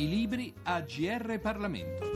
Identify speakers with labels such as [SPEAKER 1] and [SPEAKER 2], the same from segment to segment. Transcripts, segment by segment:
[SPEAKER 1] I libri a GR Parlamento.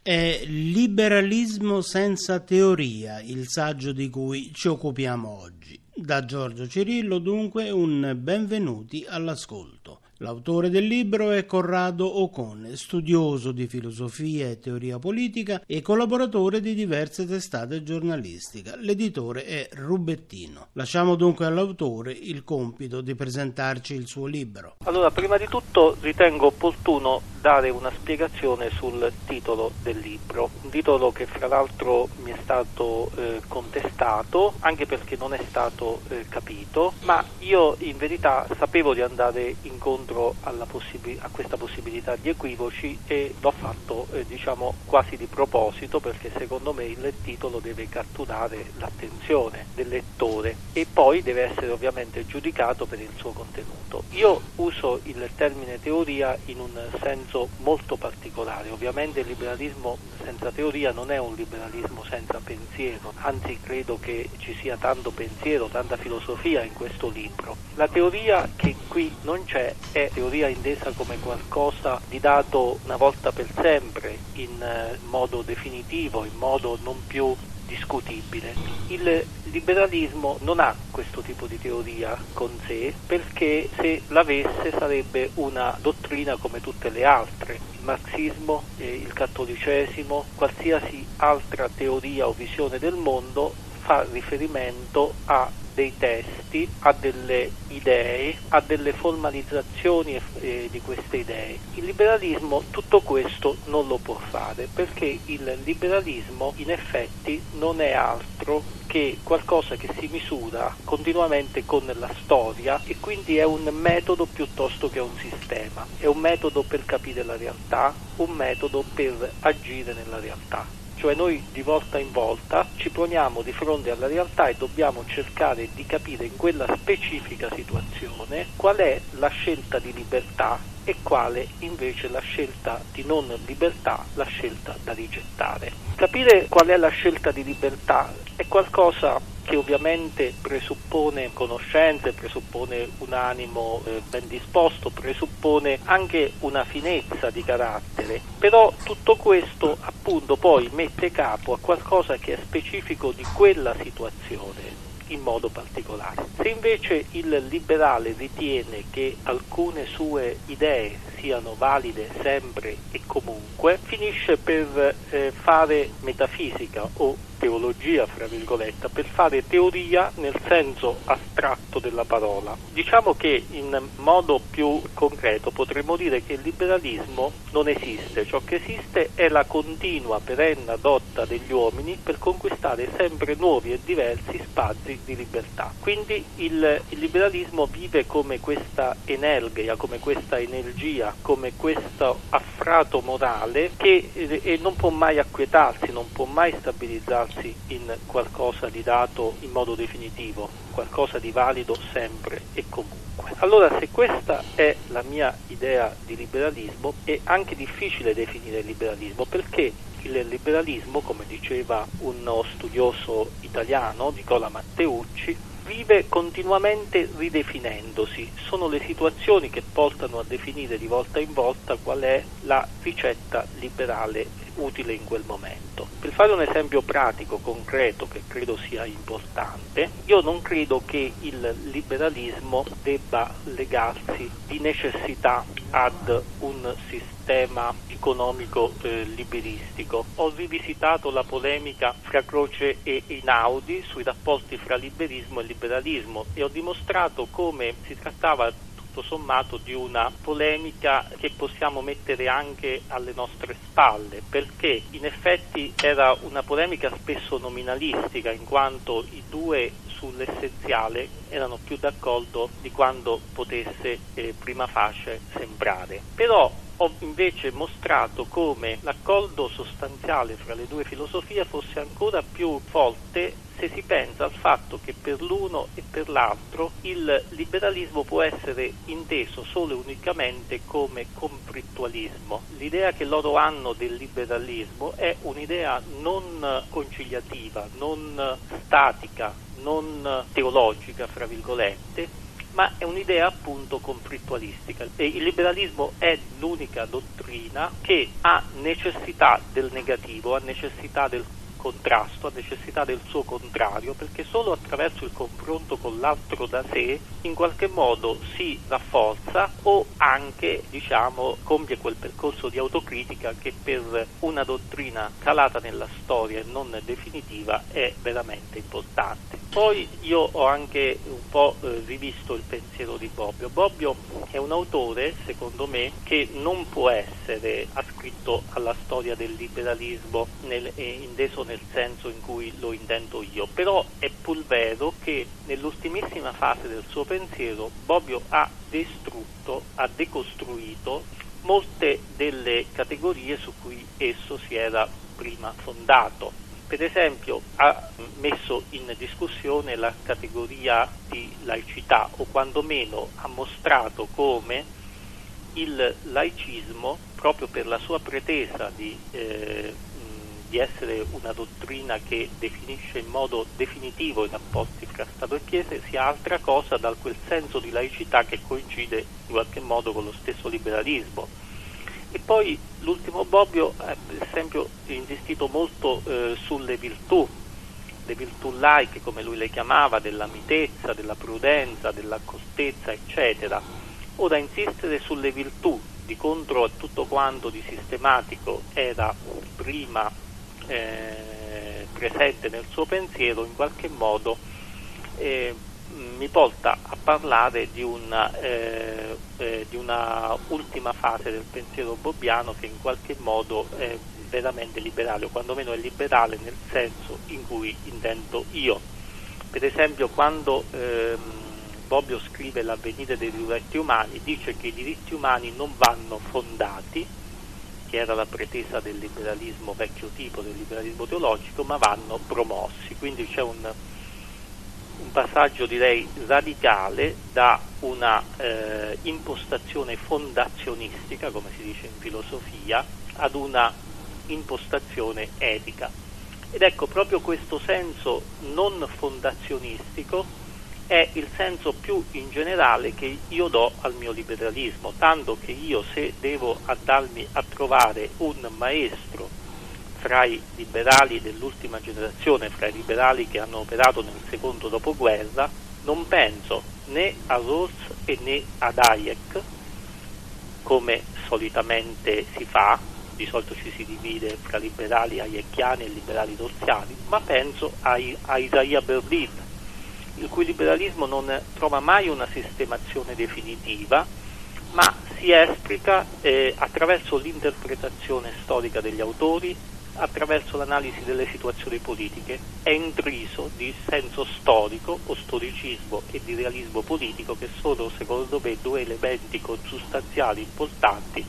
[SPEAKER 2] È Liberalismo senza teoria, il saggio di cui ci occupiamo oggi. Da Giorgio Cirillo dunque un benvenuti all'ascolto. L'autore del libro è Corrado Ocone, studioso di filosofia e teoria politica e collaboratore di diverse testate giornalistiche. L'editore è Rubettino. Lasciamo dunque all'autore il compito di presentarci il suo libro.
[SPEAKER 3] Allora, prima di tutto ritengo opportuno dare una spiegazione sul titolo del libro, un titolo che fra l'altro mi è stato eh, contestato anche perché non è stato eh, capito, ma io in verità sapevo di andare incontro possib- a questa possibilità di equivoci e l'ho fatto eh, diciamo quasi di proposito perché secondo me il titolo deve catturare l'attenzione del lettore e poi deve essere ovviamente giudicato per il suo contenuto. Io uso il termine teoria in un senso molto particolare. Ovviamente il liberalismo senza teoria non è un liberalismo senza pensiero, anzi credo che ci sia tanto pensiero, tanta filosofia in questo libro. La teoria che qui non c'è è teoria intesa come qualcosa di dato una volta per sempre, in eh, modo definitivo, in modo non più discutibile. Il liberalismo non ha questo tipo di teoria con sé perché se l'avesse sarebbe una dottrina come tutte le altre. Il marxismo, il cattolicesimo, qualsiasi altra teoria o visione del mondo fa riferimento a dei testi, a delle idee, a delle formalizzazioni eh, di queste idee. Il liberalismo tutto questo non lo può fare perché il liberalismo in effetti non è altro che qualcosa che si misura continuamente con la storia e quindi è un metodo piuttosto che un sistema, è un metodo per capire la realtà, un metodo per agire nella realtà cioè noi di volta in volta ci poniamo di fronte alla realtà e dobbiamo cercare di capire in quella specifica situazione qual è la scelta di libertà e quale invece la scelta di non libertà, la scelta da rigettare. Capire qual è la scelta di libertà è qualcosa che ovviamente presuppone conoscenze, presuppone un animo eh, ben disposto, presuppone anche una finezza di carattere, però tutto questo appunto poi mette capo a qualcosa che è specifico di quella situazione in modo particolare. Se invece il liberale ritiene che alcune sue idee siano valide sempre e comunque, finisce per eh, fare metafisica o teologia, fra virgolette, per fare teoria nel senso astratto della parola. Diciamo che in modo più concreto potremmo dire che il liberalismo non esiste, ciò che esiste è la continua perenne adotta degli uomini per conquistare sempre nuovi e diversi spazi di libertà. Quindi il, il liberalismo vive come questa energia, come questa energia, come questo affrato morale che eh, non può mai acquietarsi, non può mai stabilizzarsi in qualcosa di dato in modo definitivo, qualcosa di valido sempre e comunque. Allora se questa è la mia idea di liberalismo è anche difficile definire liberalismo perché il liberalismo, come diceva uno studioso italiano, Nicola Matteucci, vive continuamente ridefinendosi. Sono le situazioni che portano a definire di volta in volta qual è la ricetta liberale utile in quel momento. Per fare un esempio pratico, concreto, che credo sia importante, io non credo che il liberalismo debba legarsi di necessità ad un sistema economico eh, liberistico. Ho rivisitato la polemica fra Croce e Inaudi sui rapporti fra liberismo e liberalismo e ho dimostrato come si trattava tutto sommato di una polemica che possiamo mettere anche alle nostre spalle, perché in effetti era una polemica spesso nominalistica, in quanto i due sull'essenziale erano più d'accordo di quando potesse eh, prima facie sembrare. Però ho invece mostrato come l'accordo sostanziale fra le due filosofie fosse ancora più forte se si pensa al fatto che per l'uno e per l'altro il liberalismo può essere inteso solo e unicamente come conflittualismo. L'idea che loro hanno del liberalismo è un'idea non conciliativa, non statica, non teologica, fra virgolette, ma è un'idea appunto conflittualistica. Il liberalismo è l'unica dottrina che ha necessità del negativo, ha necessità del contrasto, ha necessità del suo contrario, perché solo attraverso il confronto con l'altro da sé in qualche modo si rafforza o anche diciamo, compie quel percorso di autocritica che per una dottrina calata nella storia e non definitiva è veramente importante. Poi io ho anche un po' eh, rivisto il pensiero di Bobbio. Bobbio è un autore, secondo me, che non può essere ascritto alla storia del liberalismo nel, eh, inteso nel senso in cui lo intendo io, però è pur vero che nell'ultimissima fase del suo pensiero Bobbio ha distrutto, ha decostruito molte delle categorie su cui esso si era prima fondato. Per esempio ha messo in discussione la categoria di laicità o quantomeno ha mostrato come il laicismo, proprio per la sua pretesa di, eh, di essere una dottrina che definisce in modo definitivo i rapporti fra Stato e Chiesa, sia altra cosa da quel senso di laicità che coincide in qualche modo con lo stesso liberalismo e poi l'ultimo Bobbio ha per esempio insistito molto eh, sulle virtù, le virtù laiche come lui le chiamava, della mitezza, della prudenza, della costezza, eccetera. Ora insistere sulle virtù di contro a tutto quanto di sistematico era prima eh, presente nel suo pensiero, in qualche modo eh, mi porta a parlare di una, eh, eh, di una, ultima fase del pensiero bobbiano che in qualche modo è veramente liberale, o quantomeno è liberale nel senso in cui intendo io. Per esempio quando ehm, Bobbio scrive l'avvenire dei diritti umani, dice che i diritti umani non vanno fondati, che era la pretesa del liberalismo vecchio tipo, del liberalismo teologico, ma vanno promossi. Quindi c'è un un passaggio direi radicale da una eh, impostazione fondazionistica, come si dice in filosofia, ad una impostazione etica. Ed ecco, proprio questo senso non fondazionistico è il senso più in generale che io do al mio liberalismo, tanto che io se devo andarmi a trovare un maestro fra i liberali dell'ultima generazione, fra i liberali che hanno operato nel secondo dopoguerra, non penso né a Rawls e né ad Hayek, come solitamente si fa, di solito ci si divide fra liberali hayekiani e liberali dorsiani, ma penso a, a Isaiah Berlin, il cui liberalismo non trova mai una sistemazione definitiva, ma si esplica eh, attraverso l'interpretazione storica degli autori, attraverso l'analisi delle situazioni politiche, è intriso di senso storico o storicismo e di realismo politico che sono secondo me due elementi consustanziali importanti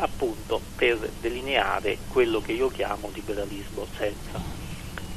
[SPEAKER 3] appunto per delineare quello che io chiamo liberalismo senza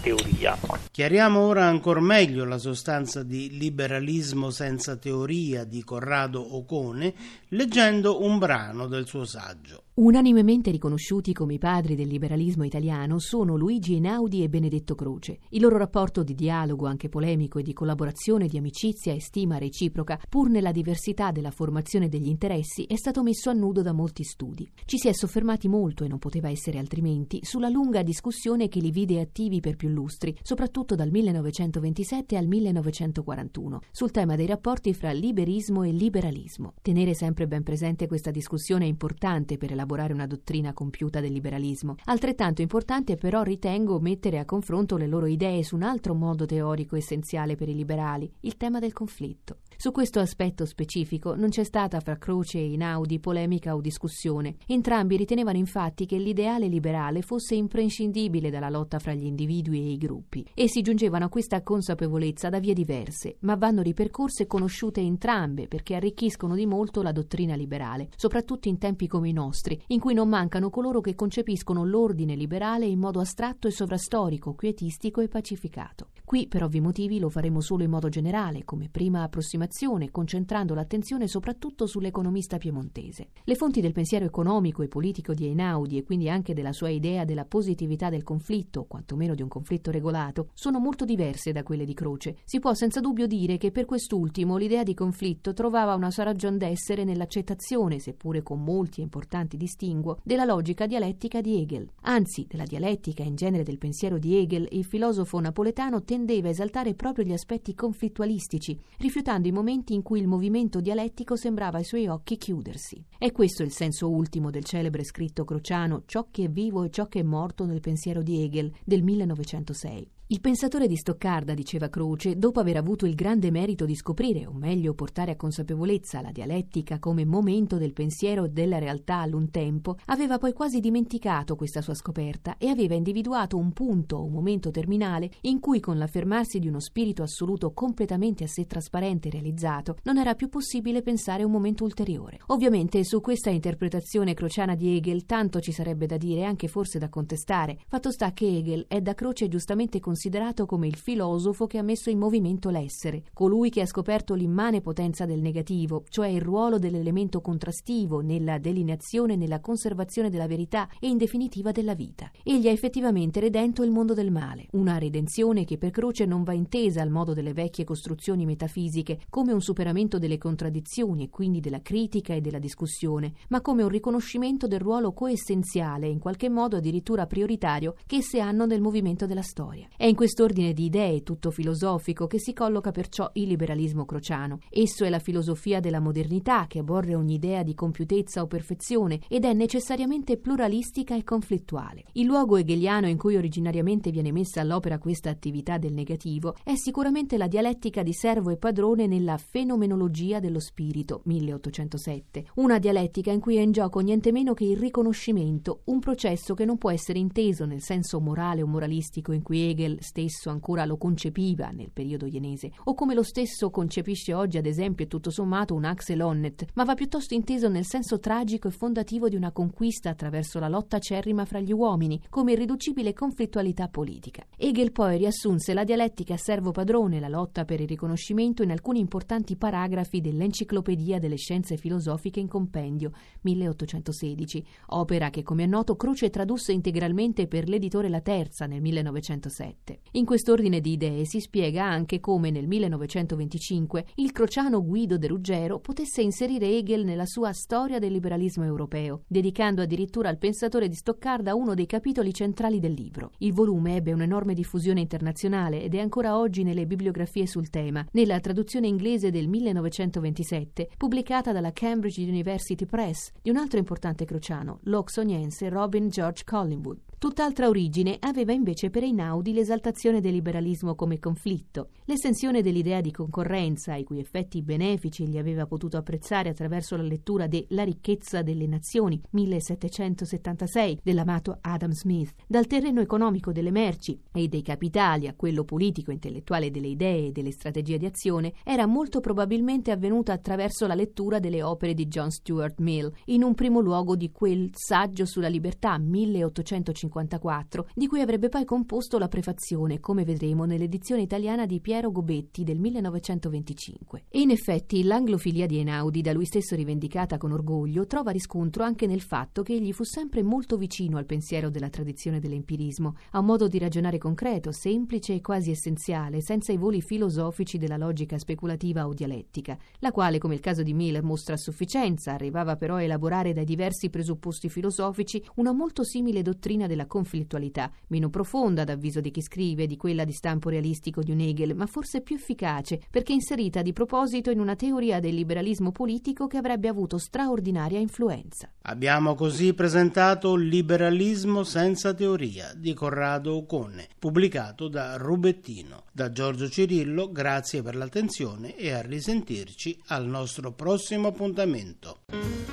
[SPEAKER 3] teoria.
[SPEAKER 2] Chiariamo ora ancora meglio la sostanza di liberalismo senza teoria di Corrado Ocone leggendo un brano del suo saggio.
[SPEAKER 4] Unanimemente riconosciuti come i padri del liberalismo italiano sono Luigi Einaudi e Benedetto Croce. Il loro rapporto di dialogo, anche polemico, e di collaborazione, di amicizia e stima reciproca, pur nella diversità della formazione degli interessi, è stato messo a nudo da molti studi. Ci si è soffermati molto, e non poteva essere altrimenti, sulla lunga discussione che li vide attivi per più lustri, soprattutto dal 1927 al 1941, sul tema dei rapporti fra liberismo e liberalismo. Tenere sempre ben presente questa discussione è importante per elaborare una dottrina compiuta del liberalismo. Altrettanto importante però ritengo mettere a confronto le loro idee su un altro modo teorico essenziale per i liberali, il tema del conflitto. Su questo aspetto specifico non c'è stata fra Croce e Inaudi polemica o discussione. Entrambi ritenevano infatti che l'ideale liberale fosse imprescindibile dalla lotta fra gli individui e i gruppi. Essi giungevano a questa consapevolezza da vie diverse, ma vanno ripercorse e conosciute entrambe perché arricchiscono di molto la dottrina liberale, soprattutto in tempi come i nostri, in cui non mancano coloro che concepiscono l'ordine liberale in modo astratto e sovrastorico, quietistico e pacificato. Qui, per ovvi motivi, lo faremo solo in modo generale, come prima approssimazione, concentrando l'attenzione soprattutto sull'economista piemontese. Le fonti del pensiero economico e politico di Einaudi e quindi anche della sua idea della positività del conflitto, quantomeno di un conflitto regolato, sono molto diverse da quelle di Croce. Si può senza dubbio dire che per quest'ultimo l'idea di conflitto trovava una sua ragion d'essere nell'accettazione, seppure con molti e importanti distinguo, della logica dialettica di Hegel. Anzi, della dialettica in genere del pensiero di Hegel, il filosofo napoletano tendeva a esaltare proprio gli aspetti conflittualistici, rifiutando i momenti in cui il movimento dialettico sembrava ai suoi occhi chiudersi. È questo il senso ultimo del celebre scritto crociano Ciò che è vivo e ciò che è morto nel pensiero di Hegel del 1906. Il pensatore di Stoccarda, diceva Croce, dopo aver avuto il grande merito di scoprire, o meglio portare a consapevolezza, la dialettica come momento del pensiero e della realtà all'un tempo, aveva poi quasi dimenticato questa sua scoperta e aveva individuato un punto un momento terminale in cui, con l'affermarsi di uno spirito assoluto completamente a sé trasparente e realizzato, non era più possibile pensare a un momento ulteriore. Ovviamente su questa interpretazione crociana di Hegel tanto ci sarebbe da dire e anche forse da contestare. Fatto sta che Hegel è da Croce giustamente considerato considerato come il filosofo che ha messo in movimento l'essere, colui che ha scoperto l'immane potenza del negativo, cioè il ruolo dell'elemento contrastivo nella delineazione e nella conservazione della verità e in definitiva della vita. Egli ha effettivamente redento il mondo del male, una redenzione che per Croce non va intesa al modo delle vecchie costruzioni metafisiche come un superamento delle contraddizioni e quindi della critica e della discussione, ma come un riconoscimento del ruolo coessenziale e in qualche modo addirittura prioritario che esse hanno nel movimento della storia. È in quest'ordine di idee, tutto filosofico, che si colloca perciò il liberalismo crociano. Esso è la filosofia della modernità che aborre ogni idea di compiutezza o perfezione ed è necessariamente pluralistica e conflittuale. Il luogo hegeliano in cui originariamente viene messa all'opera questa attività del negativo è sicuramente la dialettica di servo e padrone nella fenomenologia dello spirito, 1807. Una dialettica in cui è in gioco niente meno che il riconoscimento, un processo che non può essere inteso nel senso morale o moralistico in cui Hegel Hegel stesso ancora lo concepiva nel periodo ienese, o come lo stesso concepisce oggi ad esempio tutto sommato un Axel Honneth, ma va piuttosto inteso nel senso tragico e fondativo di una conquista attraverso la lotta acerrima fra gli uomini, come irriducibile conflittualità politica. Hegel poi riassunse la dialettica a servo padrone, la lotta per il riconoscimento in alcuni importanti paragrafi dell'Enciclopedia delle scienze filosofiche in compendio, 1816, opera che come è noto Croce tradusse integralmente per l'editore La Terza nel 1907. In quest'ordine di idee si spiega anche come nel 1925 il crociano Guido de Ruggero potesse inserire Hegel nella sua Storia del liberalismo europeo, dedicando addirittura al pensatore di Stoccarda uno dei capitoli centrali del libro. Il volume ebbe un'enorme diffusione internazionale ed è ancora oggi nelle bibliografie sul tema, nella traduzione inglese del 1927, pubblicata dalla Cambridge University Press di un altro importante crociano, l'oxoniense Robin George Collingwood. Tutt'altra origine aveva invece per Einaudi l'esaltazione del liberalismo come conflitto, l'estensione dell'idea di concorrenza, i cui effetti benefici gli aveva potuto apprezzare attraverso la lettura de La ricchezza delle nazioni, 1776, dell'amato Adam Smith, dal terreno economico delle merci e dei capitali a quello politico-intellettuale delle idee e delle strategie di azione, era molto probabilmente avvenuta attraverso la lettura delle opere di John Stuart Mill, in un primo luogo di quel saggio sulla libertà, 1850 1954, di cui avrebbe poi composto la prefazione, come vedremo nell'edizione italiana di Piero Gobetti del 1925. E in effetti l'anglofilia di Einaudi, da lui stesso rivendicata con orgoglio, trova riscontro anche nel fatto che egli fu sempre molto vicino al pensiero della tradizione dell'empirismo, a un modo di ragionare concreto, semplice e quasi essenziale, senza i voli filosofici della logica speculativa o dialettica, la quale, come il caso di Miller, mostra a sufficienza, arrivava però a elaborare dai diversi presupposti filosofici una molto simile dottrina della della conflittualità, meno profonda ad avviso di chi scrive di quella di stampo realistico di un Hegel, ma forse più efficace, perché inserita di proposito in una teoria del liberalismo politico che avrebbe avuto straordinaria influenza.
[SPEAKER 2] Abbiamo così presentato Liberalismo senza teoria di Corrado Ocone, pubblicato da Rubettino. Da Giorgio Cirillo, grazie per l'attenzione e a risentirci al nostro prossimo appuntamento.